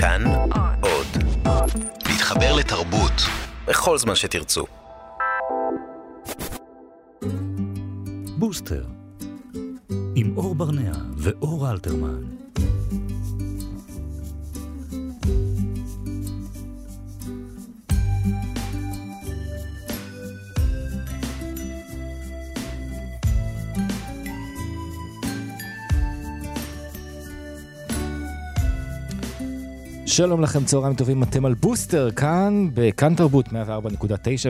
כאן עוד. להתחבר לתרבות בכל זמן שתרצו. בוסטר, עם אור ברנע ואור אלתרמן. שלום לכם, צהריים טובים, אתם על בוסטר, כאן בכאן תרבות 104.9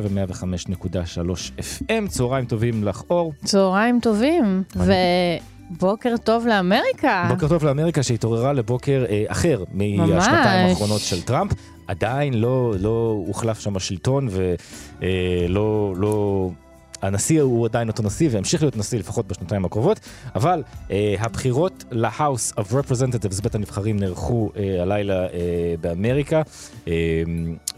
ו-105.3 FM, צהריים טובים לך אור. צהריים טובים, ובוקר טוב לאמריקה. בוקר טוב לאמריקה שהתעוררה לבוקר אה, אחר מהשנתיים האחרונות של טראמפ. עדיין לא, לא הוחלף שם השלטון ולא לא, הנשיא הוא עדיין אותו נשיא והמשיך להיות נשיא לפחות בשנתיים הקרובות, אבל אה, הבחירות ל-House of Representatives, בית הנבחרים, נערכו אה, הלילה אה, באמריקה, אה,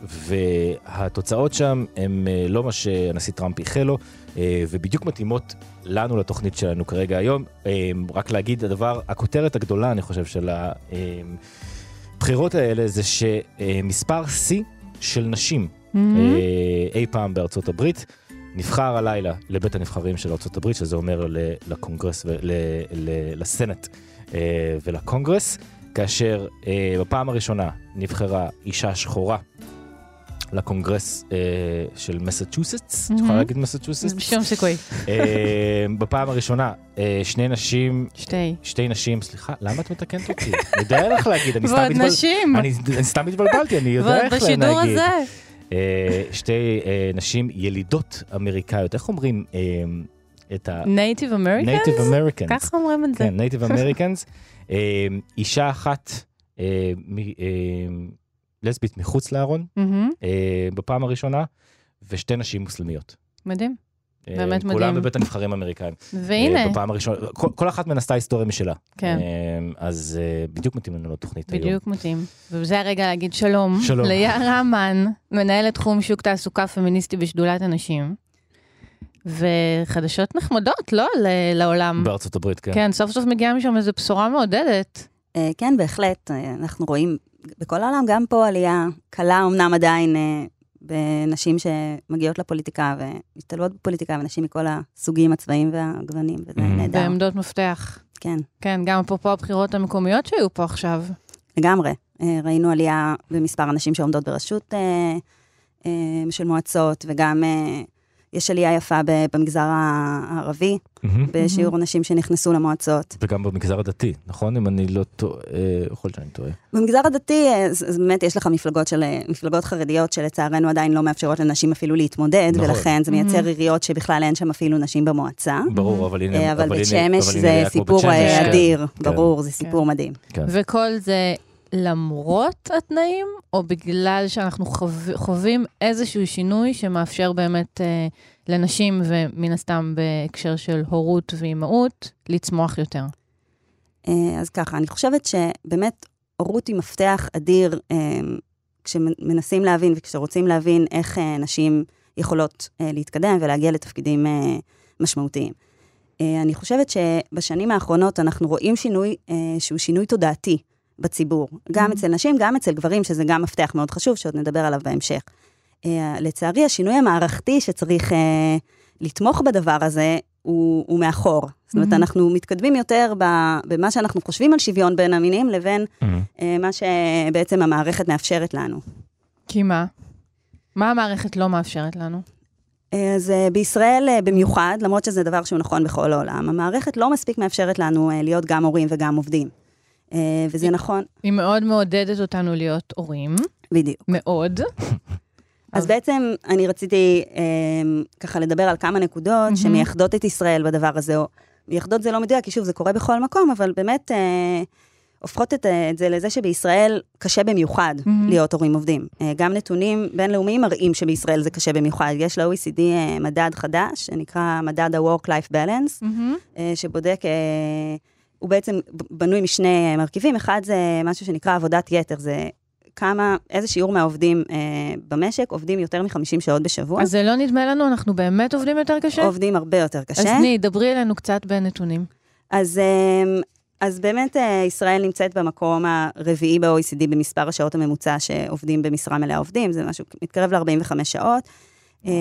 והתוצאות שם הם אה, לא מה שהנשיא טראמפ איחל לו, אה, ובדיוק מתאימות לנו לתוכנית שלנו כרגע היום. אה, רק להגיד, הדבר, הכותרת הגדולה, אני חושב, של הבחירות האלה זה שמספר שיא של נשים mm-hmm. אה, אי פעם בארצות הברית. נבחר הלילה לבית הנבחרים של ארה"ב, שזה אומר לקונגרס, לסנט אה, ולקונגרס, כאשר אה, בפעם הראשונה נבחרה אישה שחורה לקונגרס אה, של מסצ'וסטס, את יכולה להגיד מסצ'וסטס? שום סיכוי. בפעם הראשונה שני נשים, שתי, שתי נשים, סליחה, למה את מתקנת אותי? אני יודע איך להגיד, אני סתם התבלבלתי, אני יודע איך להגיד. ועוד בשידור הזה. אה, שתי אה, נשים ילידות אמריקאיות, איך אומרים אה, את ה... Native Americans? Native Americans. ככה אומרים את זה. כן, Native Americans. אישה אחת לסבית מחוץ לארון, בפעם הראשונה, ושתי נשים מוסלמיות. מדהים. באמת מדהים. כולם בבית הנבחרים האמריקאים. והנה. בפעם הראשונה, כל, כל אחת מהן עשתה היסטוריה משלה. כן. אז בדיוק מתאים לנו לתוכנית היום. בדיוק מתאים. וזה הרגע להגיד שלום. שלום. ליער רמן, מנהלת תחום שוק תעסוקה פמיניסטי בשדולת הנשים. וחדשות נחמדות, לא? לעולם. בארצות הברית, כן. כן, סוף סוף מגיעה משם איזו בשורה מעודדת. כן, בהחלט. אנחנו רואים בכל העולם גם פה עלייה קלה, אמנם עדיין בנשים שמגיעות לפוליטיקה ומשתלבות בפוליטיקה, ונשים מכל הסוגים, הצבעים והגוונים, וזה. נהדר. בעמדות מפתח. כן. כן, גם אפרופו הבחירות המקומיות שהיו פה עכשיו. לגמרי. אה, ראינו עלייה במספר הנשים שעומדות בראשות אה, אה, של מועצות, וגם יש עלייה יפה במגזר הערבי, mm-hmm. בשיעור נשים שנכנסו למועצות. וגם במגזר הדתי, נכון? אם אני לא טועה, יכול להיות שאני טועה. במגזר הדתי, אז באמת יש לך מפלגות, של, מפלגות חרדיות שלצערנו עדיין לא מאפשרות לנשים אפילו להתמודד, נכון. ולכן זה מייצר mm-hmm. עיריות שבכלל אין שם אפילו נשים במועצה. ברור, אבל הנה... אבל בית שמש זה סיפור אדיר, כן. ברור, כן. זה סיפור כן. מדהים. כן. וכל זה... למרות התנאים, או בגלל שאנחנו חו... חווים איזשהו שינוי שמאפשר באמת אה, לנשים, ומן הסתם בהקשר של הורות ואימהות, לצמוח יותר? אה, אז ככה, אני חושבת שבאמת הורות היא מפתח אדיר אה, כשמנסים להבין וכשרוצים להבין איך אה, נשים יכולות אה, להתקדם ולהגיע לתפקידים אה, משמעותיים. אה, אני חושבת שבשנים האחרונות אנחנו רואים שינוי אה, שהוא שינוי תודעתי. בציבור, גם mm-hmm. אצל נשים, גם אצל גברים, שזה גם מפתח מאוד חשוב, שעוד נדבר עליו בהמשך. Uh, לצערי, השינוי המערכתי שצריך uh, לתמוך בדבר הזה, הוא, הוא מאחור. Mm-hmm. זאת אומרת, אנחנו מתקדמים יותר במה שאנחנו חושבים על שוויון בין המינים, לבין mm-hmm. uh, מה שבעצם המערכת מאפשרת לנו. כי מה? מה המערכת לא מאפשרת לנו? אז בישראל במיוחד, למרות שזה דבר שהוא נכון בכל העולם, המערכת לא מספיק מאפשרת לנו להיות גם הורים וגם עובדים. אה, וזה היא, נכון. היא מאוד מעודדת אותנו להיות הורים. בדיוק. מאוד. אז בעצם אני רציתי אה, ככה לדבר על כמה נקודות שמייחדות את ישראל בדבר הזה, או מייחדות זה לא מדויק, כי שוב, זה קורה בכל מקום, אבל באמת אה, הופכות את, את זה לזה שבישראל קשה במיוחד mm-hmm. להיות הורים עובדים. אה, גם נתונים בינלאומיים מראים שבישראל זה קשה במיוחד. יש ל-OECD אה, מדד חדש, שנקרא מדד ה-Work-Life Balance, mm-hmm. אה, שבודק... אה, הוא בעצם בנוי משני מרכיבים, אחד זה משהו שנקרא עבודת יתר, זה כמה, איזה שיעור מהעובדים אה, במשק עובדים יותר מ-50 שעות בשבוע. אז זה לא נדמה לנו, אנחנו באמת עובדים יותר קשה? עובדים הרבה יותר קשה. אז תני, דברי אלינו קצת בנתונים. אז אה, אז באמת אה, ישראל נמצאת במקום הרביעי ב-OECD במספר השעות הממוצע שעובדים במשרה מלאה עובדים, זה משהו, מתקרב ל-45 שעות. אה,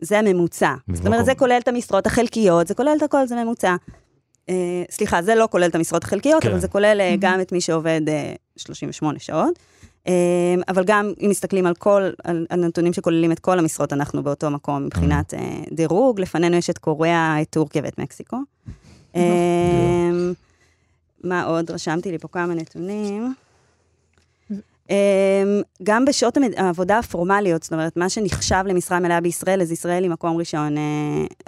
זה הממוצע. זאת אומרת, זה כולל את המשרות החלקיות, זה כולל את הכל, זה ממוצע. אה, סליחה, זה לא כולל את המשרות החלקיות, כן. אבל זה כולל גם את מי שעובד 38 שעות. אבל גם אם מסתכלים על כל, על, על נתונים שכוללים את כל המשרות, אנחנו באותו מקום מבחינת דירוג. לפנינו יש את קוריאה, את טורקיה ואת מקסיקו. מה עוד? רשמתי לי פה כמה נתונים. אמ, גם בשעות העבודה הפורמליות, זאת אומרת, מה שנחשב למשרה מלאה בישראל, אז ישראל היא מקום ראשון, אה,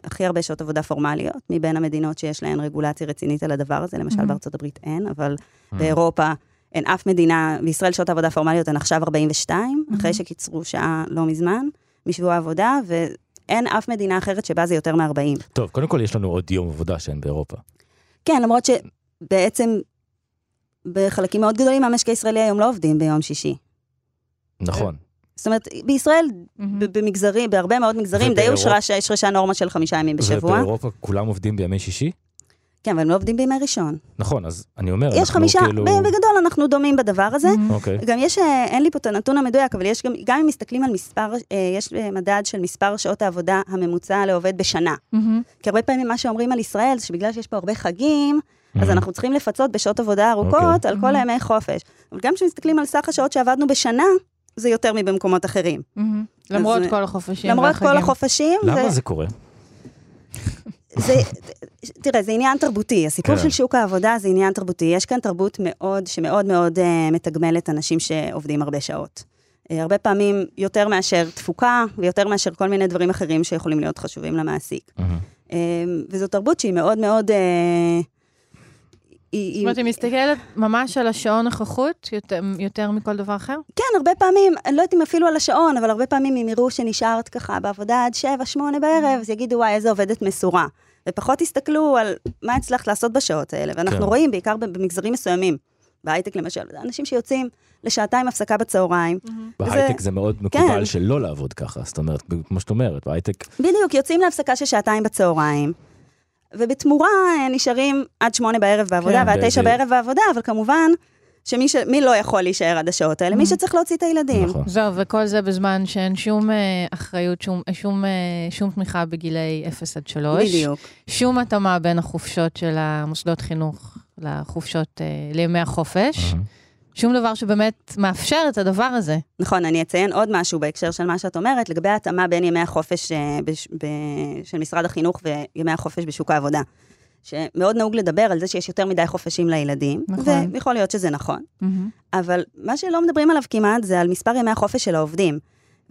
הכי הרבה שעות עבודה פורמליות, מבין המדינות שיש להן רגולציה רצינית על הדבר הזה, למשל mm-hmm. בארצות הברית אין, אבל mm-hmm. באירופה אין אף מדינה, בישראל שעות עבודה פורמליות הן עכשיו 42, mm-hmm. אחרי שקיצרו שעה לא מזמן, משבוע העבודה, ואין אף מדינה אחרת שבה זה יותר מ-40. טוב, קודם כל יש לנו עוד יום עבודה שאין באירופה. כן, למרות ש... בעצם בחלקים מאוד גדולים מהמשק הישראלי היום לא עובדים ביום שישי. נכון. זאת אומרת, בישראל, במגזרים, בהרבה מאוד מגזרים, די אושרה שהשרשה נורמה של חמישה ימים בשבוע. ובאירופה כולם עובדים בימי שישי? כן, אבל הם לא עובדים בימי ראשון. נכון, אז אני אומר, יש חמישה, כאילו... בגדול אנחנו דומים בדבר הזה. אוקיי. גם יש, אה, אין לי פה את הנתון המדויק, אבל יש גם, גם אם מסתכלים על מספר, אה, יש אה, מדד של מספר שעות העבודה הממוצע לעובד בשנה. כי הרבה פעמים מה שאומרים על ישראל, זה שבגלל שיש פה הרבה חגים, אז אנחנו צריכים לפצות בשעות עבודה ארוכות okay. אוקיי. על כל הימי חופש. אבל גם כשמסתכלים על סך השעות שעבדנו בשנה, זה יותר מבמקומות אחרים. למרות כל החופשים למרות כל החופשים. למה זה קורה? זה, תראה, זה עניין תרבותי. הסיפור כן. של שוק העבודה זה עניין תרבותי. יש כאן תרבות מאוד, שמאוד מאוד uh, מתגמלת אנשים שעובדים הרבה שעות. Uh, הרבה פעמים יותר מאשר תפוקה, ויותר מאשר כל מיני דברים אחרים שיכולים להיות חשובים למעסיק. Mm-hmm. Uh, וזו תרבות שהיא מאוד מאוד... Uh, היא... זאת אומרת, היא מסתכלת ממש על השעון נוכחות יותר, יותר מכל דבר אחר? כן, הרבה פעמים, אני לא יודעת אם אפילו על השעון, אבל הרבה פעמים אם יראו שנשארת ככה בעבודה עד 7-8 בערב, אז יגידו, וואי, איזה עובדת מסורה. ופחות יסתכלו על מה הצלחת לעשות בשעות האלה. ואנחנו כן. רואים, בעיקר במגזרים מסוימים, בהייטק למשל, אנשים שיוצאים לשעתיים הפסקה בצהריים. Mm-hmm. בהייטק זה מאוד מקובל כן. שלא לעבוד ככה, זאת אומרת, כמו שאת אומרת, בהייטק... בדיוק, יוצאים להפסקה של שעתיים בצהריים. ובתמורה אה, נשארים עד שמונה בערב בעבודה, כן, ועד תשע בערב בעבודה, אבל כמובן, שמי ש... מי לא יכול להישאר עד השעות האלה? מי mm-hmm. שצריך להוציא את הילדים. נכון. זהו, וכל זה בזמן שאין שום אה, אחריות, שום, שום, אה, שום תמיכה בגילי 0 עד 3. בדיוק. שום התאמה בין החופשות של המוסדות חינוך לחופשות, לימי החופש. Mm-hmm. שום דבר שבאמת מאפשר את הדבר הזה. נכון, אני אציין עוד משהו בהקשר של מה שאת אומרת, לגבי ההתאמה בין ימי החופש אה, בש, ב, של משרד החינוך וימי החופש בשוק העבודה. שמאוד נהוג לדבר על זה שיש יותר מדי חופשים לילדים, נכון. ויכול להיות שזה נכון, mm-hmm. אבל מה שלא מדברים עליו כמעט זה על מספר ימי החופש של העובדים.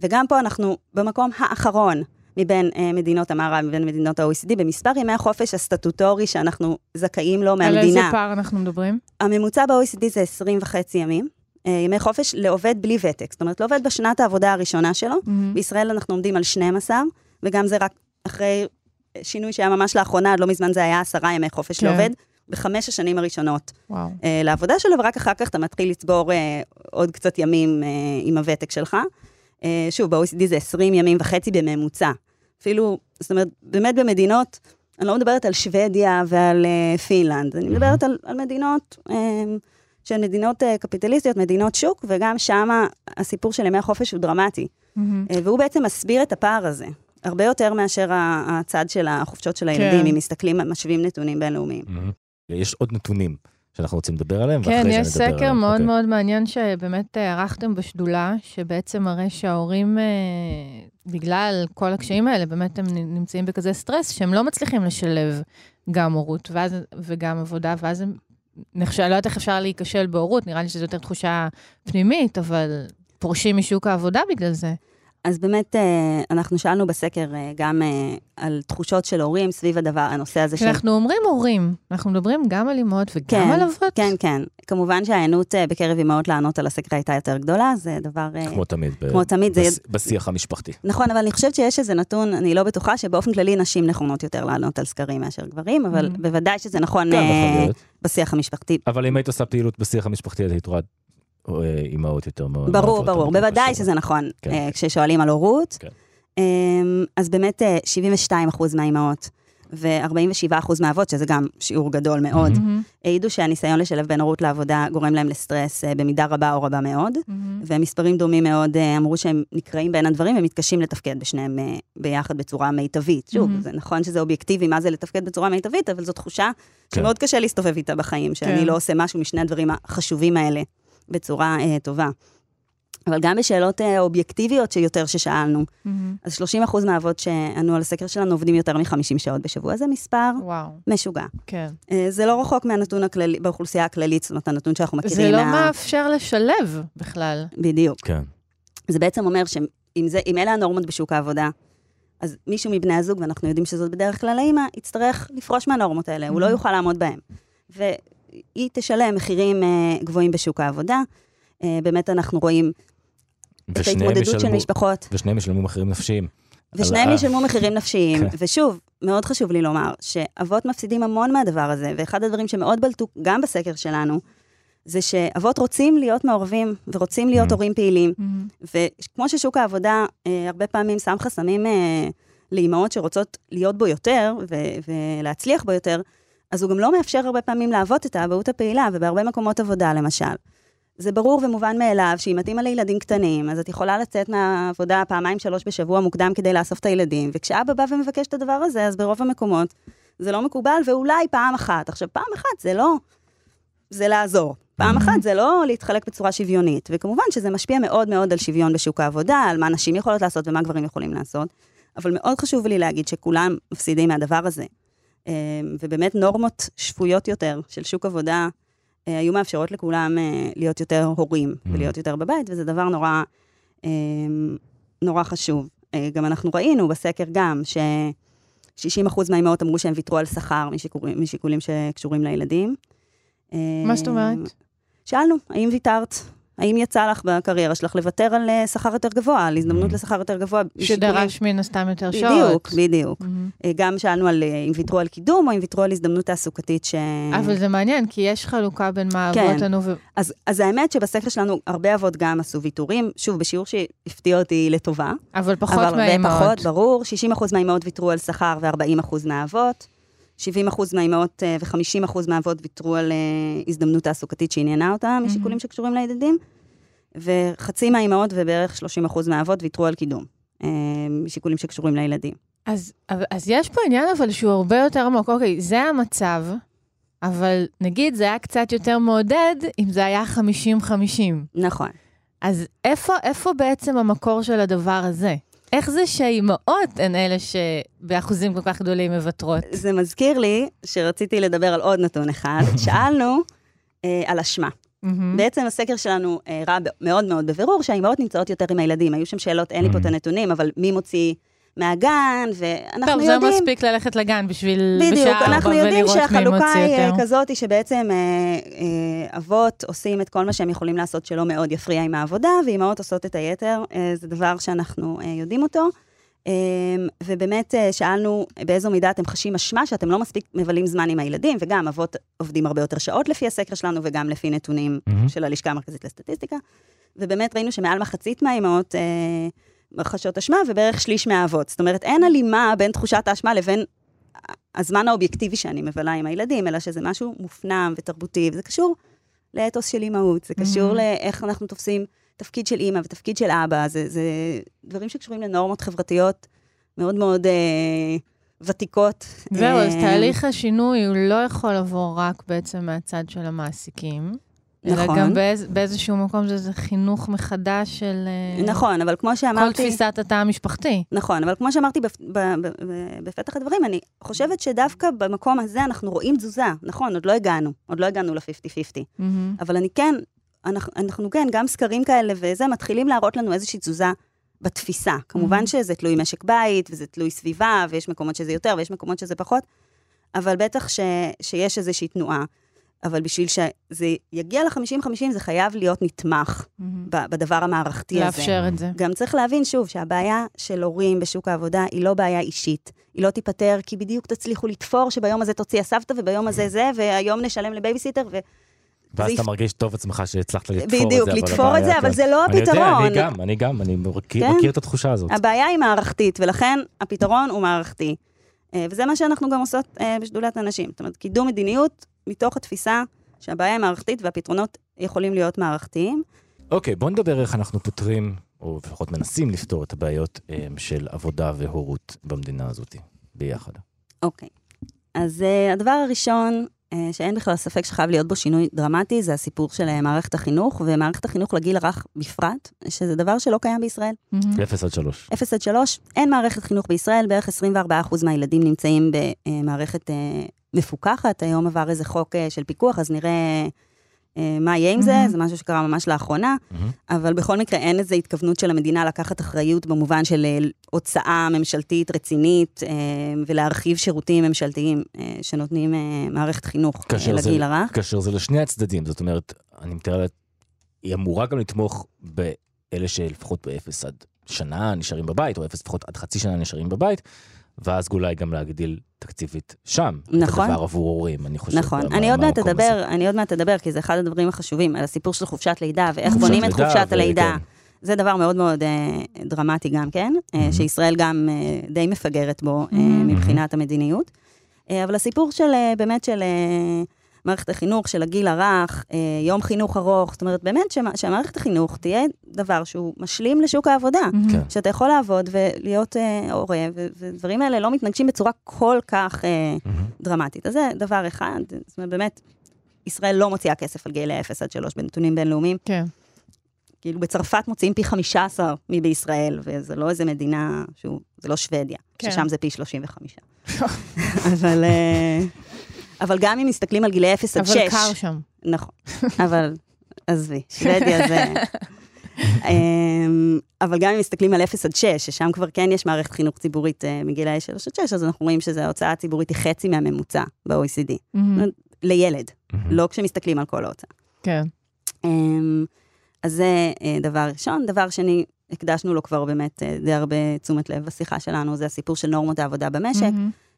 וגם פה אנחנו במקום האחרון. מבין אה, מדינות המערב, מבין מדינות ה-OECD, במספר ימי החופש הסטטוטורי שאנחנו זכאים לו מהמדינה. על איזה פער אנחנו מדברים? הממוצע ב-OECD זה 20 וחצי ימים. אה, ימי חופש לעובד בלי ותק, זאת אומרת, לעובד בשנת העבודה הראשונה שלו. Mm-hmm. בישראל אנחנו עומדים על 12, וגם זה רק אחרי שינוי שהיה ממש לאחרונה, עד לא מזמן זה היה עשרה ימי חופש כן. לעובד. בחמש השנים הראשונות וואו. uh, לעבודה שלו, ורק אחר כך אתה מתחיל לצבור uh, עוד קצת ימים uh, עם הוותק שלך. אה, שוב, ב-OECD זה 20 ימים וחצי בממוצע. אפילו, זאת אומרת, באמת במדינות, אני לא מדברת על שוודיה ועל uh, פינלנד, אני מדברת על, על מדינות um, שהן מדינות uh, קפיטליסטיות, מדינות שוק, וגם שם הסיפור של ימי החופש הוא דרמטי. Mm-hmm. Uh, והוא בעצם מסביר את הפער הזה. הרבה יותר מאשר הצד של החופשות של הילדים, כן. אם מסתכלים, משווים נתונים בינלאומיים. Mm-hmm. יש עוד נתונים שאנחנו רוצים לדבר עליהם, כן, ואחרי זה נדבר עליהם. כן, יש סקר מאוד okay. אוקיי. מאוד מעניין שבאמת אה, ערכתם בשדולה, שבעצם מראה שההורים, אה, בגלל כל הקשיים האלה, באמת הם נמצאים בכזה סטרס, שהם לא מצליחים לשלב גם הורות ואז, וגם עבודה, ואז הם... נחשב, לא יודעת איך אפשר להיכשל בהורות, נראה לי שזו יותר תחושה פנימית, אבל פורשים משוק העבודה בגלל זה. אז באמת, אה, אנחנו שאלנו בסקר אה, גם אה, על תחושות של הורים סביב הדבר, הנושא הזה של... כשאנחנו אומרים הורים, אנחנו מדברים גם על אימהות וגם כן, על אבות? כן, כן. כמובן שההיענות בקרב אימהות לענות על הסקר הייתה יותר גדולה, זה דבר... כמו תמיד. כמו ב- תמיד. בס- זה... בשיח המשפחתי. נכון, אבל אני חושבת שיש איזה נתון, אני לא בטוחה, שבאופן כללי נשים נכונות יותר לענות על סקרים מאשר גברים, אבל mm-hmm. בוודאי שזה נכון בשיח המשפחתי. אבל אם היית עושה פעילות בשיח המשפחתי, היית רואה אה, אימהות יותר מאוד. ברור, ברור, בוודאי שזה נכון, כן. אה, כששואלים על הורות. כן. אמ, אז באמת 72% אה, מהאימהות ו-47% מהאבות, שזה גם שיעור גדול מאוד, העידו שהניסיון לשלב בין הורות לעבודה גורם להם לסטרס אה, במידה רבה או רבה מאוד. ומספרים דומים מאוד אה, אמרו שהם נקראים בין הדברים ומתקשים לתפקד בשניהם אה, ביחד בצורה מיטבית. שוב. זה נכון שזה אובייקטיבי, מה זה לתפקד בצורה מיטבית, אבל זו תחושה כן. שמאוד קשה להסתובב איתה בחיים, שאני כן. לא עושה משהו משני הדברים החשובים האלה בצורה אה, טובה. אבל גם בשאלות אה, אובייקטיביות שיותר ששאלנו, מהמם. אז 30% מהאבות שענו על הסקר שלנו עובדים יותר מ-50 שעות בשבוע, זה מספר וואו, משוגע. כן. אה, זה לא רחוק מהנתון הכללי, באוכלוסייה הכללית, זאת אומרת, הנתון שאנחנו מכירים זה לא מה... מאפשר לשלב בכלל. בדיוק. כן. זה בעצם אומר שאם זה, אם אלה הנורמות בשוק העבודה, אז מישהו מבני הזוג, ואנחנו יודעים שזאת בדרך כלל האימא, יצטרך לפרוש מהנורמות האלה, הוא לא Mhm. יוכל לעמוד בהן. והיא תשלם מחירים אה, גבוהים בשוק העבודה. אה, באמת אנחנו רואים את ההתמודדות של ישלמו- משפחות, ושניהם ישלמו מחירים נפשיים. ושניהם על ישלמו מחירים נפשיים. כן. ושוב, מאוד חשוב לי לומר שאבות מפסידים המון מהדבר הזה, ואחד הדברים שמאוד בלטו גם בסקר שלנו, זה שאבות רוצים להיות מעורבים ורוצים להיות Mhm. הורים פעילים. מהמם. וכמו ששוק העבודה אה, הרבה פעמים שם חסמים אה, לאימהות שרוצות להיות בו יותר ו- ולהצליח בו יותר, אז הוא גם לא מאפשר הרבה פעמים להוות את האבהות הפעילה, ובהרבה מקומות עבודה למשל. זה ברור ומובן מאליו שאם את אימא לילדים קטנים, אז את יכולה לצאת מהעבודה פעמיים, שלוש בשבוע מוקדם כדי לאסוף את הילדים, וכשאבא בא ומבקש את הדבר הזה, אז ברוב המקומות זה לא מקובל, ואולי פעם אחת. עכשיו, פעם אחת זה לא... זה לעזור. פעם אחת זה לא להתחלק בצורה שוויונית, וכמובן שזה משפיע מאוד מאוד על שוויון בשוק העבודה, על מה נשים יכולות לעשות ומה גברים יכולים לעשות, אבל מאוד חשוב לי להגיד שכולם מפסידים מהדבר הזה. אה, ובאמת נורמות שפויות יותר של שוק עבודה אה, היו מאפשרות לכולם אה, להיות יותר הורים ולהיות יותר בבית, וזה דבר נורא, אה, נורא חשוב. אה, גם אנחנו ראינו בסקר גם ש-60% מהאימהות אמרו שהם ויתרו על שכר משיקולים, משיקולים שקשורים לילדים. מה זאת אומרת? שאלנו, האם ויתרת? האם יצא לך בקריירה שלך לוותר על אה, שכר יותר גבוה, על הזדמנות Mhm. לשכר יותר גבוה? שדרש מן הסתם יותר שעות. בדיוק, בדיוק. מהמם. אה, גם שאלנו על אה, אם ויתרו על קידום, או אם ויתרו על הזדמנות תעסוקתית ש... אבל זה מעניין, כי יש חלוקה בין מה כן. ענו ו... אז, אז האמת שבסקר שלנו הרבה אבות גם עשו ויתורים, שוב, בשיעור שהפתיע אותי לטובה. אבל פחות אבל הרבה מהאימהות. פחות, ברור. 60% מהאימהות ויתרו על שכר ו-40% מהאבות. 70% מהאימהות אה, ו-50% מהאבות ויתרו על אה, הזדמנות תעסוקתית שעניינה אותם משיקולים שקשורים לילדים. וחצי מהאימהות ובערך 30% מהאבות ויתרו על קידום, אה, משיקולים שקשורים לילדים. אז, אז יש פה עניין אבל שהוא הרבה יותר עמוק. אוקיי, זה המצב, אבל נגיד זה היה קצת יותר מעודד אם זה היה 50-50. נכון. אז איפה, איפה בעצם המקור של הדבר הזה? איך זה שהאימהות הן אלה שבאחוזים כל כך גדולים מוותרות? זה מזכיר לי שרציתי לדבר על עוד נתון אחד. שאלנו אה, על אשמה. מהמם. בעצם הסקר שלנו אה, ראה ב- מאוד מאוד בבירור שהאימהות נמצאות יותר עם הילדים. היו שם שאלות, אין לי פה את הנתונים, אבל מי מוציא מהגן, ואנחנו טוב, זה יודעים... מספיק ללכת לגן בשביל בדיוק, אנחנו יודעים שהחלוקה היא אה, יותר. כזאת, היא שבעצם אה, אה, אבות עושים את כל מה שהם יכולים לעשות שלא מאוד יפריע עם העבודה, ואימהות עושות את היתר, אה, זה דבר שאנחנו אה, יודעים אותו. אה, ובאמת אה, שאלנו באיזו מידה אתם חשים אשמה שאתם לא מספיק מבלים זמן עם הילדים, וגם אבות עובדים הרבה יותר שעות לפי הסקר שלנו, וגם לפי נתונים מהמם. של הלשכה המרכזית לסטטיסטיקה. ובאמת ראינו שמעל מחצית מהאימהות אה, חשות אשמה, ובערך שליש מהאבות. זאת אומרת, אין הלימה בין תחושת האשמה לבין הזמן האובייקטיבי שאני מבלה עם הילדים, אלא שזה משהו מופנם ותרבותי, וזה קשור לאתוס של אימהות, זה קשור Mhm. לאיך אנחנו תופסים תפקיד של אימא ותפקיד של אבא, זה, זה דברים שקשורים לנורמות חברתיות מאוד מאוד אה, ותיקות. זהו, אז אה, תהליך השינוי הוא לא יכול לבוא רק בעצם מהצד של המעסיקים. אלא נכון. גם באיז, באיזשהו מקום זה, זה חינוך מחדש של אה, נכון, אבל כמו כל שאמרתי... תפיסת התא המשפחתי. נכון, אבל כמו שאמרתי בפ... ב... ב... ב... בפתח הדברים, אני חושבת שדווקא במקום הזה אנחנו רואים תזוזה. נכון, עוד לא הגענו, עוד לא הגענו ל-50-50. מהמם. אבל אני כן, אנחנו, אנחנו כן, גם סקרים כאלה וזה, מתחילים להראות לנו איזושהי תזוזה בתפיסה. כמובן Mhm. שזה תלוי משק בית, וזה תלוי סביבה, ויש מקומות שזה יותר, ויש מקומות שזה פחות, אבל בטח ש... שיש איזושהי תנועה. אבל בשביל שזה יגיע ל-50-50, זה חייב להיות נתמך. ב- בדבר המערכתי הזה. לאפשר את זה. גם צריך להבין שוב שהבעיה של הורים בשוק העבודה היא לא בעיה אישית. היא לא תיפתר כי בדיוק תצליחו לתפור שביום הזה תוציא הסבתא וביום הזה זה, והיום נשלם לבייביסיטר, ו... ואז אתה יפ- מרגיש טוב עצמך שהצלחת לתפור את זה. בדיוק, לתפור את זה, אבל כאן- זה לא אני יודע, הפתרון. אני גם, אני גם, אני מכיר כן. מכיר את התחושה הזאת. הבעיה היא מערכתית, ולכן הפתרון הוא מערכתי. וזה מה שאנחנו גם עושות בשדולת הנשים. זאת אומרת, קידום מדיניות מתוך התפיסה שהבעיה היא מערכתית והפתרונות יכולים להיות מערכתיים. אוקיי, okay, בוא נדבר איך אנחנו פותרים, או לפחות מנסים לפתור את הבעיות של עבודה והורות במדינה הזאת ביחד. אוקיי. Okay. אז uh, הדבר הראשון, uh, שאין בכלל ספק שחייב להיות בו שינוי דרמטי, זה הסיפור של uh, מערכת החינוך, ומערכת החינוך לגיל הרך בפרט, שזה דבר שלא קיים בישראל. 0 עד 3. 0 עד 3, אין מערכת חינוך בישראל, בערך 24% מהילדים נמצאים במערכת uh, מפוקחת. היום עבר איזה חוק uh, של פיקוח, אז נראה... אה, מה יהיה עם זה, זה משהו שקרה ממש לאחרונה, אבל בכל מקרה אין איזו התכוונות של המדינה לקחת אחריות במובן של אה, הוצאה ממשלתית רצינית אה, ולהרחיב שירותים ממשלתיים שנותנים מערכת חינוך לגיל הרך. כאשר זה לשני הצדדים, זאת אומרת, אני מתאר, היא אמורה גם לתמוך באלה שלפחות באפס עד שנה נשארים בבית, או אפס לפחות עד חצי שנה נשארים בבית, ואז אולי גם להגדיל תקציבית שם. נכון. את הדבר עבור הורים, אני חושב. נכון. אני עוד מעט אדבר, אני עוד מעט אדבר, כי זה אחד הדברים החשובים, על הסיפור של חופשת לידה, ואיך בונים את חופשת הלידה. זה דבר מאוד מאוד אה, דרמטי גם כן, אה, שישראל גם אה, די מפגרת בו אה, מבחינת המדיניות. אה, אבל הסיפור של, אה, באמת של... אה, מערכת החינוך של הגיל הרך, אה, יום חינוך ארוך, זאת אומרת, באמת שמערכת החינוך תהיה דבר שהוא משלים לשוק העבודה. כן. שאתה יכול לעבוד ולהיות אה, הורה, ודברים האלה לא מתנגשים בצורה כל כך אה, דרמטית. אז זה דבר אחד, זאת אומרת, באמת, ישראל לא מוציאה כסף על גילי 0 עד 3 בנתונים בינלאומיים. כן. כאילו בצרפת מוציאים פי 15 מבישראל, וזה לא איזה מדינה, שהוא, זה לא שוודיה, כן. ששם זה פי 35. אבל... אבל גם אם מסתכלים על גילי 0 עד 6... אבל קר שם. נכון, אבל עזבי, שוודיה זה... אמ, אבל גם אם מסתכלים על 0 עד 6, ששם כבר כן יש מערכת חינוך ציבורית אה, מגילאי 3 עד 6, אז אנחנו רואים שההוצאה הציבורית היא חצי מהממוצע ב-OECD. לילד, לא כשמסתכלים על כל ההוצאה. כן. אמ, אז זה אה, דבר ראשון. דבר שני, הקדשנו לו כבר באמת אה, די הרבה תשומת לב בשיחה שלנו, זה הסיפור של נורמות העבודה במשק.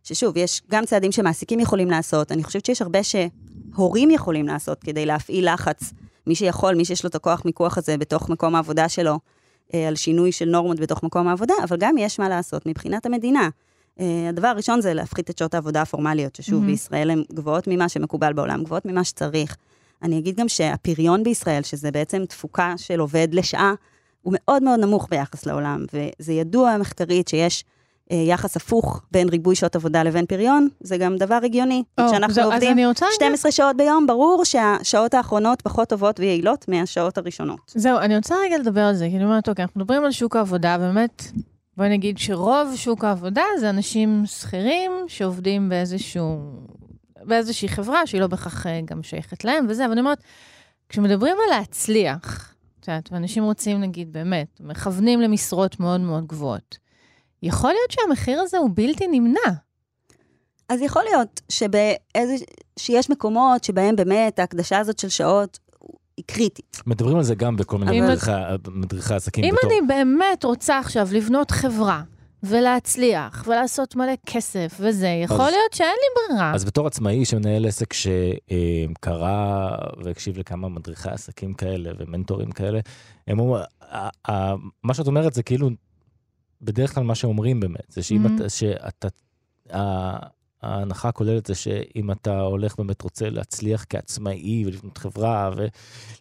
ששוב, יש גם צעדים שמעסיקים יכולים לעשות, אני חושבת שיש הרבה שהורים יכולים לעשות כדי להפעיל לחץ, מי שיכול, מי שיש לו את הכוח מיקוח הזה בתוך מקום העבודה שלו, אה, על שינוי של נורמות בתוך מקום העבודה, אבל גם יש מה לעשות מבחינת המדינה. אה, הדבר הראשון זה להפחית את שעות העבודה הפורמליות, ששוב, mm-hmm. בישראל הן גבוהות ממה שמקובל בעולם, גבוהות ממה שצריך. אני אגיד גם שהפריון בישראל, שזה בעצם תפוקה של עובד לשעה, הוא מאוד מאוד נמוך ביחס לעולם, וזה ידוע מחקרית שיש יחס הפוך בין ריבוי שעות עבודה לבין פריון, זה גם דבר הגיוני. Oh, כשאנחנו זו, עובדים 12 רגע... שעות ביום, ברור שהשעות האחרונות פחות טובות ויעילות מהשעות הראשונות. זהו, אני רוצה רגע לדבר על זה, כי אני אומרת, אוקיי, אנחנו מדברים על שוק העבודה, באמת, בואי נגיד שרוב שוק העבודה זה אנשים שכירים שעובדים באיזשהו, באיזושהי חברה שהיא לא בהכרח אה, גם שייכת להם וזה, אבל אני אומרת, כשמדברים על להצליח, את יודעת, ואנשים רוצים, נגיד, באמת, מכוונים למשרות מאוד מאוד גבוהות. יכול להיות שהמחיר הזה הוא בלתי נמנע. אז יכול להיות שבאיזה, שיש מקומות שבהם באמת ההקדשה הזאת של שעות היא קריטית. מדברים על זה גם בכל מיני מדריכי עסקים. אם בתור... אני באמת רוצה עכשיו לבנות חברה, ולהצליח, ולעשות מלא כסף וזה, יכול אז, להיות שאין לי ברירה. אז בתור עצמאי שמנהל עסק שקרא והקשיב לכמה מדריכי עסקים כאלה ומנטורים כאלה, הם אומרים, מה שאת אומרת זה כאילו בדרך כלל מה שאומרים באמת, זה שאם mm-hmm. אתה, שאתה, ההנחה הכוללת זה שאם אתה הולך באמת רוצה להצליח כעצמאי ולבנות חברה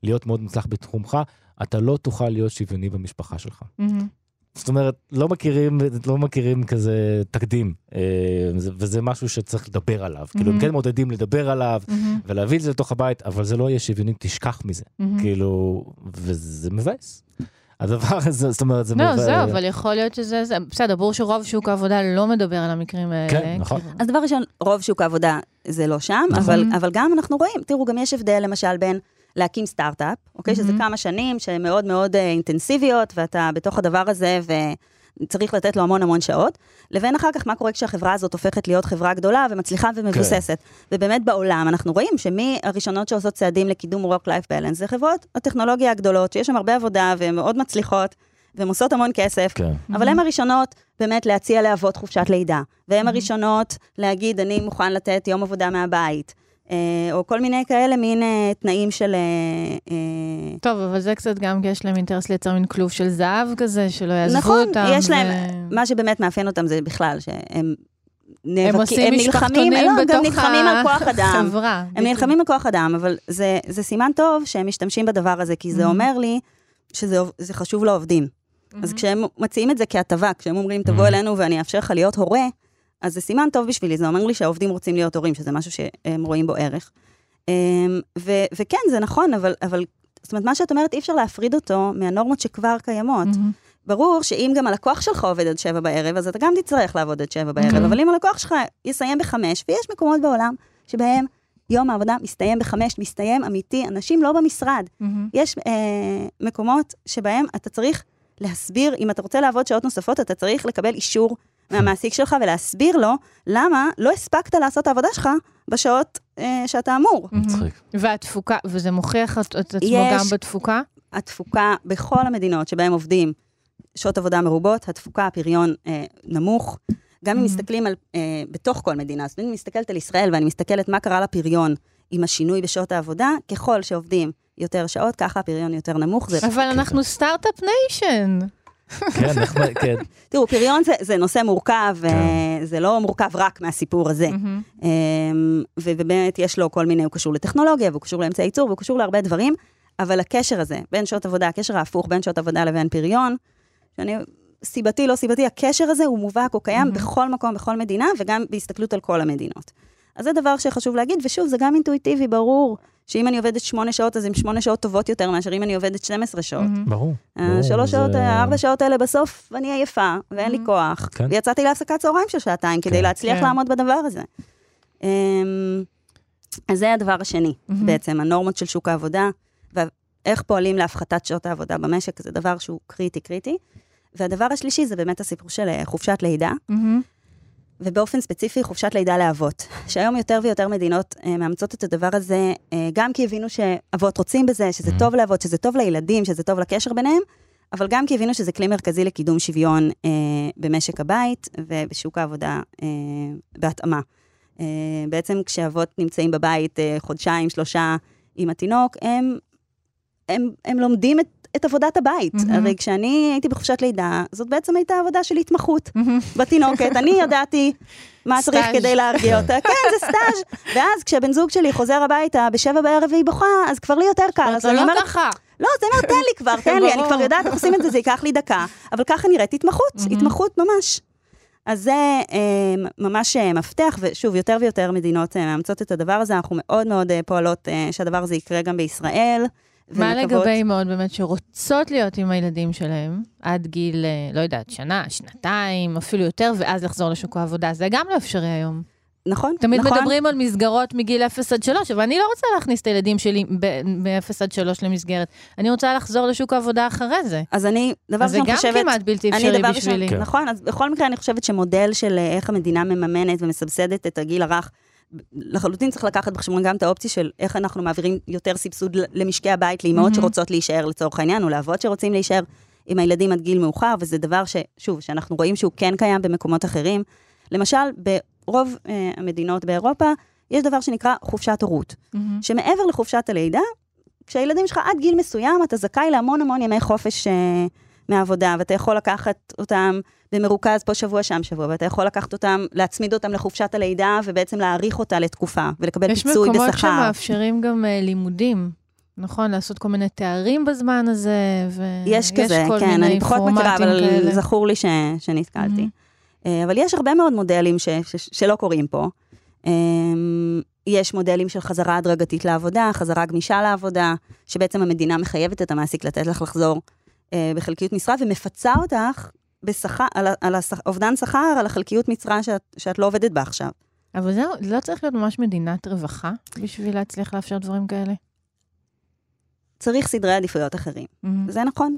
ולהיות מאוד מוצלח בתחומך, אתה לא תוכל להיות שוויוני במשפחה שלך. Mm-hmm. זאת אומרת, לא מכירים, לא מכירים כזה תקדים, אה, וזה משהו שצריך לדבר עליו. Mm-hmm. כאילו, הם כן מעודדים לדבר עליו mm-hmm. ולהביא את זה לתוך הבית, אבל זה לא יהיה שוויוני, תשכח מזה. Mm-hmm. כאילו, וזה מבאס. הדבר הזה, זאת אומרת, זה... לא, זהו, אבל יכול להיות שזה... בסדר, ברור שרוב שוק העבודה לא מדבר על המקרים האלה. כן, נכון. אז דבר ראשון, רוב שוק העבודה זה לא שם, נכון. אבל גם אנחנו רואים, תראו, גם יש הבדל למשל בין להקים סטארט-אפ, אוקיי? שזה כמה שנים שהן מאוד מאוד אה, אינטנסיביות, ואתה בתוך הדבר הזה, צריך לתת לו המון המון שעות, לבין אחר כך מה קורה כשהחברה הזאת הופכת להיות חברה גדולה ומצליחה ומבוססת. כן. ובאמת בעולם אנחנו רואים שמי הראשונות שעושות צעדים לקידום Work-Life Balance זה חברות הטכנולוגיה הגדולות, שיש שם הרבה עבודה והן מאוד מצליחות. והן עושות המון כסף, כן. אבל הן הראשונות באמת להציע לאבות חופשת לידה, והן הראשונות להגיד, אני מוכן לתת יום עבודה מהבית, או כל מיני כאלה מין אה, תנאים של... אה, טוב, אבל זה קצת גם כי יש להם אינטרס לייצר מין כלוב של זהב כזה, שלא יעזבו נכון, אותם. נכון, יש להם, ו... מה שבאמת מאפיין אותם זה בכלל, שהם הם עושים משפחתונים לא, בתוך גם נלחמים על כוח אדם. הם. נלחמים על כוח אדם, אבל זה, זה סימן טוב שהם משתמשים בדבר הזה, כי זה Mhm. אומר לי שזה חשוב לעובדים. אז כשהם מציעים את זה כהטבה, כשהם אומרים, תבוא Mhm. אלינו ואני אאפשר לך להיות הורה, אז זה סימן טוב בשבילי, זה אומר לי שהעובדים רוצים להיות הורים, שזה משהו שהם רואים בו ערך. אמ, ו- וכן, זה נכון, אבל, אבל, זאת אומרת, מה שאת אומרת, אי אפשר להפריד אותו מהנורמות שכבר קיימות. מהמם. ברור שאם גם הלקוח שלך עובד עד שבע בערב, אז אתה גם תצטרך לעבוד עד שבע בערב, Mhm. אבל אם הלקוח שלך יסיים בחמש, ויש מקומות בעולם שבהם יום העבודה מסתיים בחמש, מסתיים אמיתי, אנשים לא במשרד. מהמם. יש אה, מקומות שבהם אתה צריך להסביר, אם אתה רוצה לעבוד שעות נוספות, אתה צריך לקבל אישור מהמעסיק שלך ולהסביר לו למה לא הספקת לעשות את העבודה שלך בשעות אה, שאתה אמור. מצחיק. והתפוקה, וזה מוכיח את את עצמו יש- גם בתפוקה? התפוקה בכל המדינות שבהן עובדים שעות עבודה מרובות, התפוקה, הפריון אה, נמוך. גם אם Mhm. מסתכלים על, אה, בתוך כל מדינה, אז אם אני מסתכלת על ישראל ואני מסתכלת מה קרה לפריון עם השינוי בשעות העבודה, ככל שעובדים יותר שעות, ככה הפריון יותר נמוך. אבל אנחנו Start-Up Nation. כן, נחמד, כן. תראו, פריון זה, זה נושא מורכב, כן. אה, זה לא מורכב רק מהסיפור הזה. ו- ובאמת יש לו כל מיני, הוא קשור לטכנולוגיה, והוא קשור לאמצעי ייצור, והוא קשור להרבה דברים, אבל הקשר הזה, בין שעות עבודה, הקשר ההפוך בין שעות עבודה לבין פריון, שאני, סיבתי, לא סיבתי, הקשר הזה הוא מובהק, הוא קיים מהמם. בכל מקום, בכל מדינה, וגם בהסתכלות על כל המדינות. אז זה דבר שחשוב להגיד, ושוב, זה גם אינטואיטיבי, ברור, שאם אני עובדת שמונה שעות, אז הן שמונה שעות טובות יותר מאשר אם אני עובדת 12 שעות. ברור. אה, ברור, שלוש שעות, אה, ארבע שעות האלה בסוף, ואני עייפה, ואין לי Mhm. כוח. כן. ויצאתי להפסקת צהריים של שעתיים כדי כן. להצליח כן. לעמוד בדבר הזה. אמ, אז זה הדבר השני, מהמם. בעצם, הנורמות של שוק העבודה, ואיך פועלים להפחתת שעות העבודה במשק, זה דבר שהוא קריטי קריטי. והדבר השלישי זה באמת הסיפור של אה, חופשת לידה, מהמם. ובאופן ספציפי חופשת לידה לאבות. שהיום יותר ויותר מדינות אה, מאמצות את הדבר הזה, אה, גם כי הבינו שאבות רוצים בזה, שזה Mhm. טוב לאבות, שזה טוב לילדים, שזה טוב לקשר ביניהם, אבל גם כי הבינו שזה כלי מרכזי לקידום שוויון אה, במשק הבית ובשוק העבודה אה, בהתאמה. אה, בעצם כשאבות נמצאים בבית אה, חודשיים, שלושה עם התינוק, הם, הם, הם לומדים את, את עבודת הבית. Mhm. הרי כשאני הייתי בחופשת לידה, זאת בעצם הייתה עבודה של התמחות. מהמם. בתינוקת, אני ידעתי מה צריך סטאז'. כדי להרגיע אותה. כן, זה סטאז'. ואז כשבן זוג שלי חוזר הביתה בשבע בערב והיא בוכה, אז כבר לי יותר קל. אז זה אני לא אומרת, ככה. לא, אז אני אומרת, תן לי כבר, תן לי, אני. כבר יודעת איך עושים את זה, זה ייקח לי דקה. אבל ככה נראית התמחות, מהמם. התמחות ממש. אז זה אה, ממש אה, מפתח, ושוב, יותר ויותר מדינות אה, מאמצות את הדבר הזה, אנחנו מאוד מאוד אה, פועלות אה, שהדבר הזה יקרה גם בישראל. מה לגבי אימהות באמת שרוצות להיות עם הילדים שלהם עד גיל, אה, לא יודעת, שנה, שנתיים, אפילו יותר, ואז לחזור לשוק העבודה? זה גם לא אפשרי היום. נכון, תמיד נכון. מדברים על מסגרות מגיל 0 עד 3, אבל אני לא רוצה להכניס את הילדים שלי מ-0 עד 3 למסגרת. אני רוצה לחזור לשוק העבודה אחרי זה. אז אני, דבר אז זה ראשון גם חושבת... כמעט בלתי אפשרי בשבילי. ראשון, נכון, אז בכל מקרה אני חושבת שמודל של אה, איך המדינה מממנת ומסבסדת את הגיל הרך, לחלוטין צריך לקחת בחשבון גם את האופציה של איך אנחנו מעבירים יותר סבסוד למשקי הבית, לאימהות מהמם. שרוצות להישאר לצורך העניין, או לאבות שרוצים להישאר עם הילדים עד גיל מאוחר, וזה דבר ששוב, שאנחנו רואים שהוא כן קיים במקומות אחרים. למשל, ברוב אה, המדינות באירופה, יש דבר שנקרא חופשת הורות, מהמם. שמעבר לחופשת הלידה, כשהילדים שלך עד גיל מסוים, אתה זכאי להמון המון ימי חופש אה, מהעבודה, ואתה יכול לקחת אותם במרוכז פה שבוע, שם שבוע, ואתה יכול לקחת אותם, להצמיד אותם לחופשת הלידה, ובעצם להאריך אותה לתקופה, ולקבל יש פיצוי מקומות בשכר. שמאפשרים גם אה, לימודים, נכון? לעשות כל מיני תארים בזמן הזה, ויש יש כזה, כל כן, מיני אני פחות מכירה, פורמטים אבל כאלה. זכור לי ש, שנתקלתי. מהמם. אה, אבל יש הרבה מאוד מודלים ש, ש, שלא קורים פה. אה, יש מודלים של חזרה הדרגתית לעבודה, חזרה גמישה לעבודה, שבעצם המדינה מחייבת את המעסיק לתת לך לחזור בחלקיות משרה, ומפצה אותך בשכר, על, על השכ- אובדן שכר, על החלקיות משרה שאת, שאת לא עובדת בה עכשיו. אבל זה לא צריך להיות ממש מדינת רווחה בשביל להצליח לאפשר דברים כאלה. צריך סדרי עדיפויות אחרים. מהמם. זה נכון.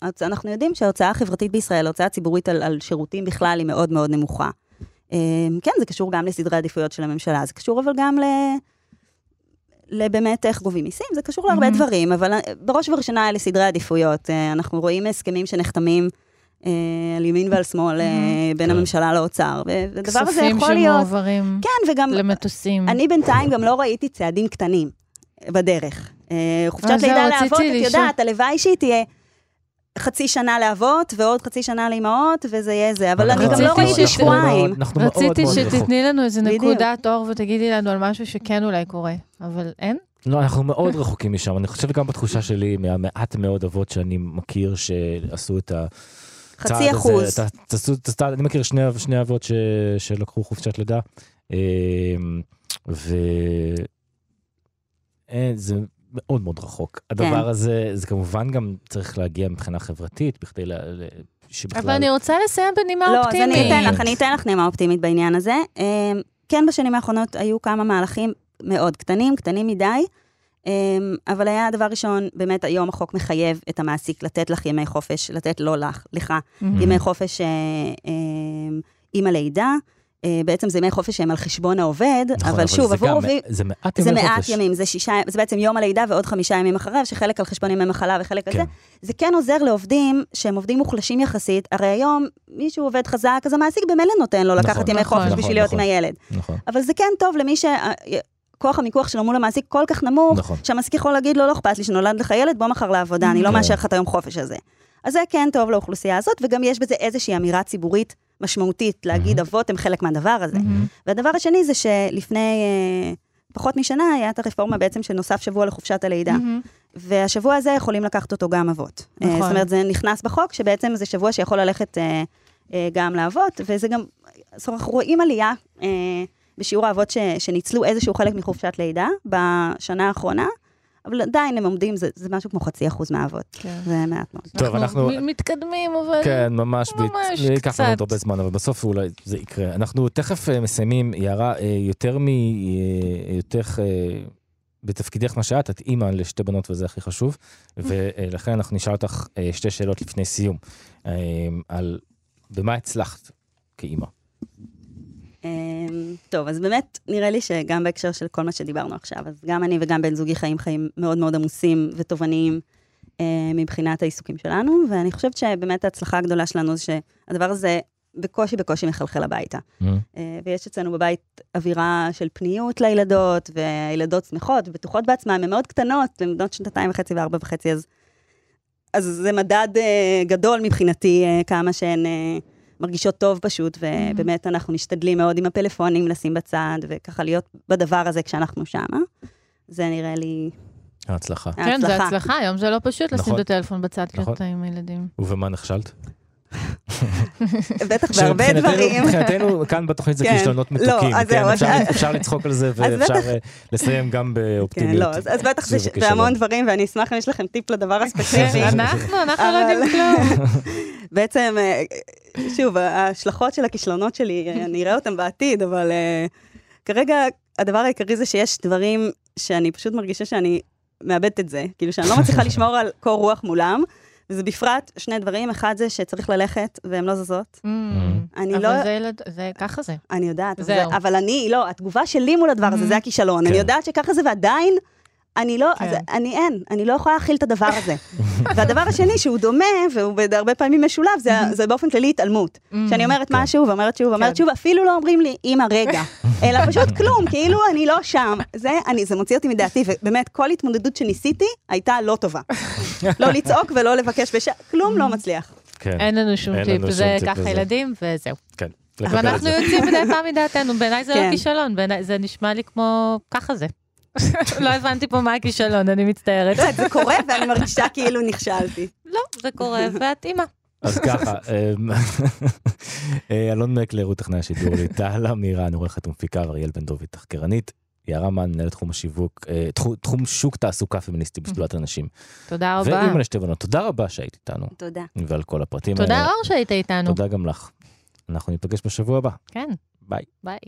אז אנחנו יודעים שההוצאה החברתית בישראל, ההוצאה הציבורית על, על שירותים בכלל היא מאוד מאוד נמוכה. אמ, כן, זה קשור גם לסדרי עדיפויות של הממשלה, זה קשור אבל גם ל... לבאמת איך גובים מיסים, זה קשור להרבה מהמם. דברים, אבל אה, בראש ובראשונה אלה סדרי עדיפויות. אה, אנחנו רואים הסכמים שנחתמים אה, על ימין ועל שמאל אה, מהמם. בין כן. הממשלה לאוצר, והדבר הזה כספים יכול להיות... שמועברים כן, וגם למטוסים. אני בינתיים גם לא ראיתי צעדים קטנים בדרך. אה, חופשת לידה לאבות, את. יודעת, הלוואי שהיא תהיה חצי שנה לאבות, ועוד חצי שנה לאימהות, וזה יהיה זה. אבל אני גם לא רציתי ראיתי שבועיים. רציתי. שתתני לנו איזה. נקודת אור ותגידי לנו על משהו שכן אולי קורה, אבל אין? לא, אנחנו מאוד רחוקים משם. אני חושב גם בתחושה שלי, מהמעט מאוד אבות שאני מכיר שעשו את ה... חצי אחוז. אני מכיר שני, שני אבות ש, שלקחו חופשת לידה, אמ, ו... אין, זה מאוד מאוד רחוק. הדבר הזה, זה כמובן גם צריך להגיע מבחינה חברתית, בכדי ל... ל- שבכלל... אבל אני רוצה לסיים בנימה לא, אז אופטימית. אני אתן לך, אני אתן לך נימה אופטימית בעניין הזה. אמ, כן, בשנים האחרונות היו כמה מהלכים מאוד קטנים, קטנים מדי, אמ, אבל היה דבר ראשון, באמת היום החוק מחייב את המעסיק לתת לך ימי חופש, לתת לא לך, לך, מהמם. ימי חופש אה, אמ, עם הלידה. אה, בעצם זה ימי חופש שהם על חשבון העובד, נכון, אבל שוב, זה עבור גם- עובדים... זה מעט זה ימי מעט חופש. ימים, זה שישה, זה בעצם יום הלידה ועוד חמישה ימים אחריו, שחלק על חשבון ימי מחלה וחלק על כן. זה. זה כן עוזר לעובדים שהם עובדים מוחלשים יחסית, הרי היום מישהו עובד חזק, אז המעסיק במילא נותן לו נכון, לקחת ימי נכון, חופש נכון, בשביל להיות נכון. עם הילד. נכון, אבל זה כן טוב למי שכוח המיקוח שלו מול המעסיק כל כך נמוך, נכון. שהמעסיק יכול להגיד לו, לא אכפת לי שנולד לך ילד, בוא מחר לעבודה, אני לא כן. מאשר לך את היום חופש הזה. אז זה כן טוב לאוכלוסייה הזאת, וגם יש בזה איזושהי אמירה ציבורית משמעותית, להגיד אבות הם חלק מהדבר הזה. מהמם. והדבר השני זה שלפני אה, פחות משנה היה את הרפורמה בעצם שנוסף שבוע לחופשת הלידה. מהמם. והשבוע הזה יכולים לקחת אותו גם אבות. אה, נכון. זאת אומרת, זה נכנס בחוק, שבעצם זה שבוע שיכול ללכת אה, אה, גם לאבות, וזה גם, זאת אומרת, אנחנו רואים עלייה אה, בשיעור האבות ש, שניצלו איזשהו חלק מחופשת לידה בשנה האחרונה, אבל עדיין הם עומדים, זה, זה משהו כמו חצי אחוז מהאבות. כן. זה מעט מאוד. טוב, אנחנו- מ- מתקדמים, אבל... כן, ממש, ב- ממש זה ייקח לנו עוד קצת. הרבה זמן, אבל בסוף אולי זה יקרה. אנחנו תכף אה, מסיימים, יערה, אה, יותר מהיותך בתפקידך מה שאת, את אימא לשתי בנות וזה הכי חשוב, ולכן אנחנו נשאל אותך אה, שתי שאלות לפני סיום, אה, על במה הצלחת כאימא. אמ, טוב, אז באמת, נראה לי שגם בהקשר של כל מה שדיברנו עכשיו, אז גם אני וגם בן זוגי חיים חיים מאוד מאוד עמוסים ותובעניים אה, מבחינת העיסוקים שלנו, ואני חושבת שבאמת ההצלחה הגדולה שלנו זה שהדבר הזה בקושי בקושי מחלחל הביתה. אה, ויש אצלנו בבית אווירה של פניות לילדות, והילדות שמחות ובטוחות בעצמן, הן מאוד קטנות, הן בנות שנתיים וחצי וארבע וחצי, אז, אז זה מדד אה, גדול מבחינתי, אה, כמה שהן אה, מרגישות טוב פשוט, ובאמת אנחנו משתדלים מאוד עם הפלאפונים לשים בצד, וככה להיות בדבר הזה כשאנחנו שמה. זה נראה לי ההצלחה. כן, זה הצלחה, היום זה לא פשוט לשים נכון. את הטלפון בצד נכון. כשאתה עם הילדים. ובמה נכשלת? בטח בהרבה דברים. מבחינתנו כאן בתוכנית זה כן. כישלונות לא, מתוקים, כן? אפשר- לצחוק על זה ואפשר אה, לסיים גם כן, באופטימיות. לא, אז, בטח זה, המון דברים, ואני אשמח אם יש לכם טיפ לדבר הספציפי. כן, אנחנו, אנחנו לא יודעים כלום. בעצם, אה, שוב, ההשלכות של הכישלונות שלי, אה, אני אראה אותם בעתיד, אבל כרגע הדבר העיקרי זה שיש דברים שאני פשוט מרגישה שאני מאבדת את זה, כאילו שאני לא מצליחה לשמור על קור רוח מולם, וזה בפרט שני דברים, אחד זה שצריך ללכת והן לא זזות, אני אבל לא- זה ילד, זה ככה זה. אני יודעת, אבל, אבל אני, לא, התגובה שלי מול הדבר הזה, זה הכישלון. כן. אני יודעת שככה זה, ועדיין, אני לא, כן. אז אני אין, אני לא יכולה להכיל את הדבר הזה. והדבר השני, שהוא דומה, והוא הרבה פעמים משולב, זה, זה באופן כללי התעלמות. שאני אומרת כן. משהו, ואומרת שוב, ואומרת כן. שוב, אפילו לא אומרים לי, אמא, רגע, אלא פשוט כלום, כאילו אני לא שם. זה, אני, זה מוציא אותי מדעתי, ובאמת, כל התמודדות שניסיתי, הייתה לא טובה. לא לצעוק ולא לבקש בש... כלום לא מצליח. כן, אין לנו שום אין טיפ, לנו זה שום ככה. ילדים וזהו. כן. ואנחנו זה. יוצאים מדי פעם מדעתנו, בעיניי זה לא. כישלון, בעיניי זה נשמע לי כמו, ככה זה. לא הבנתי פה מה הכישלון, אני מצטערת. לא זה קורה ואני מרגישה כאילו נכשלתי. לא, זה קורה, ואת אימא. אז ככה, אמ, אה, אלון מקלר הוא טכנאי השידור, ליטל אמירן, עורכת ומפיקה, ואריאל בן דובי, תחקרנית. יערה מן, מנהלת תחום השיווק, אה, תחום- שוק תעסוקה פמיניסטי בשדולת הנשים. תודה רבה. ואימא לשתי בנות, תודה רבה שהיית איתנו, תודה. ועל כל הפרטים תודה האלה. אור שהיית איתנו. תודה גם לך. אנחנו ניפגש בשבוע הבא. כן, ביי. ביי.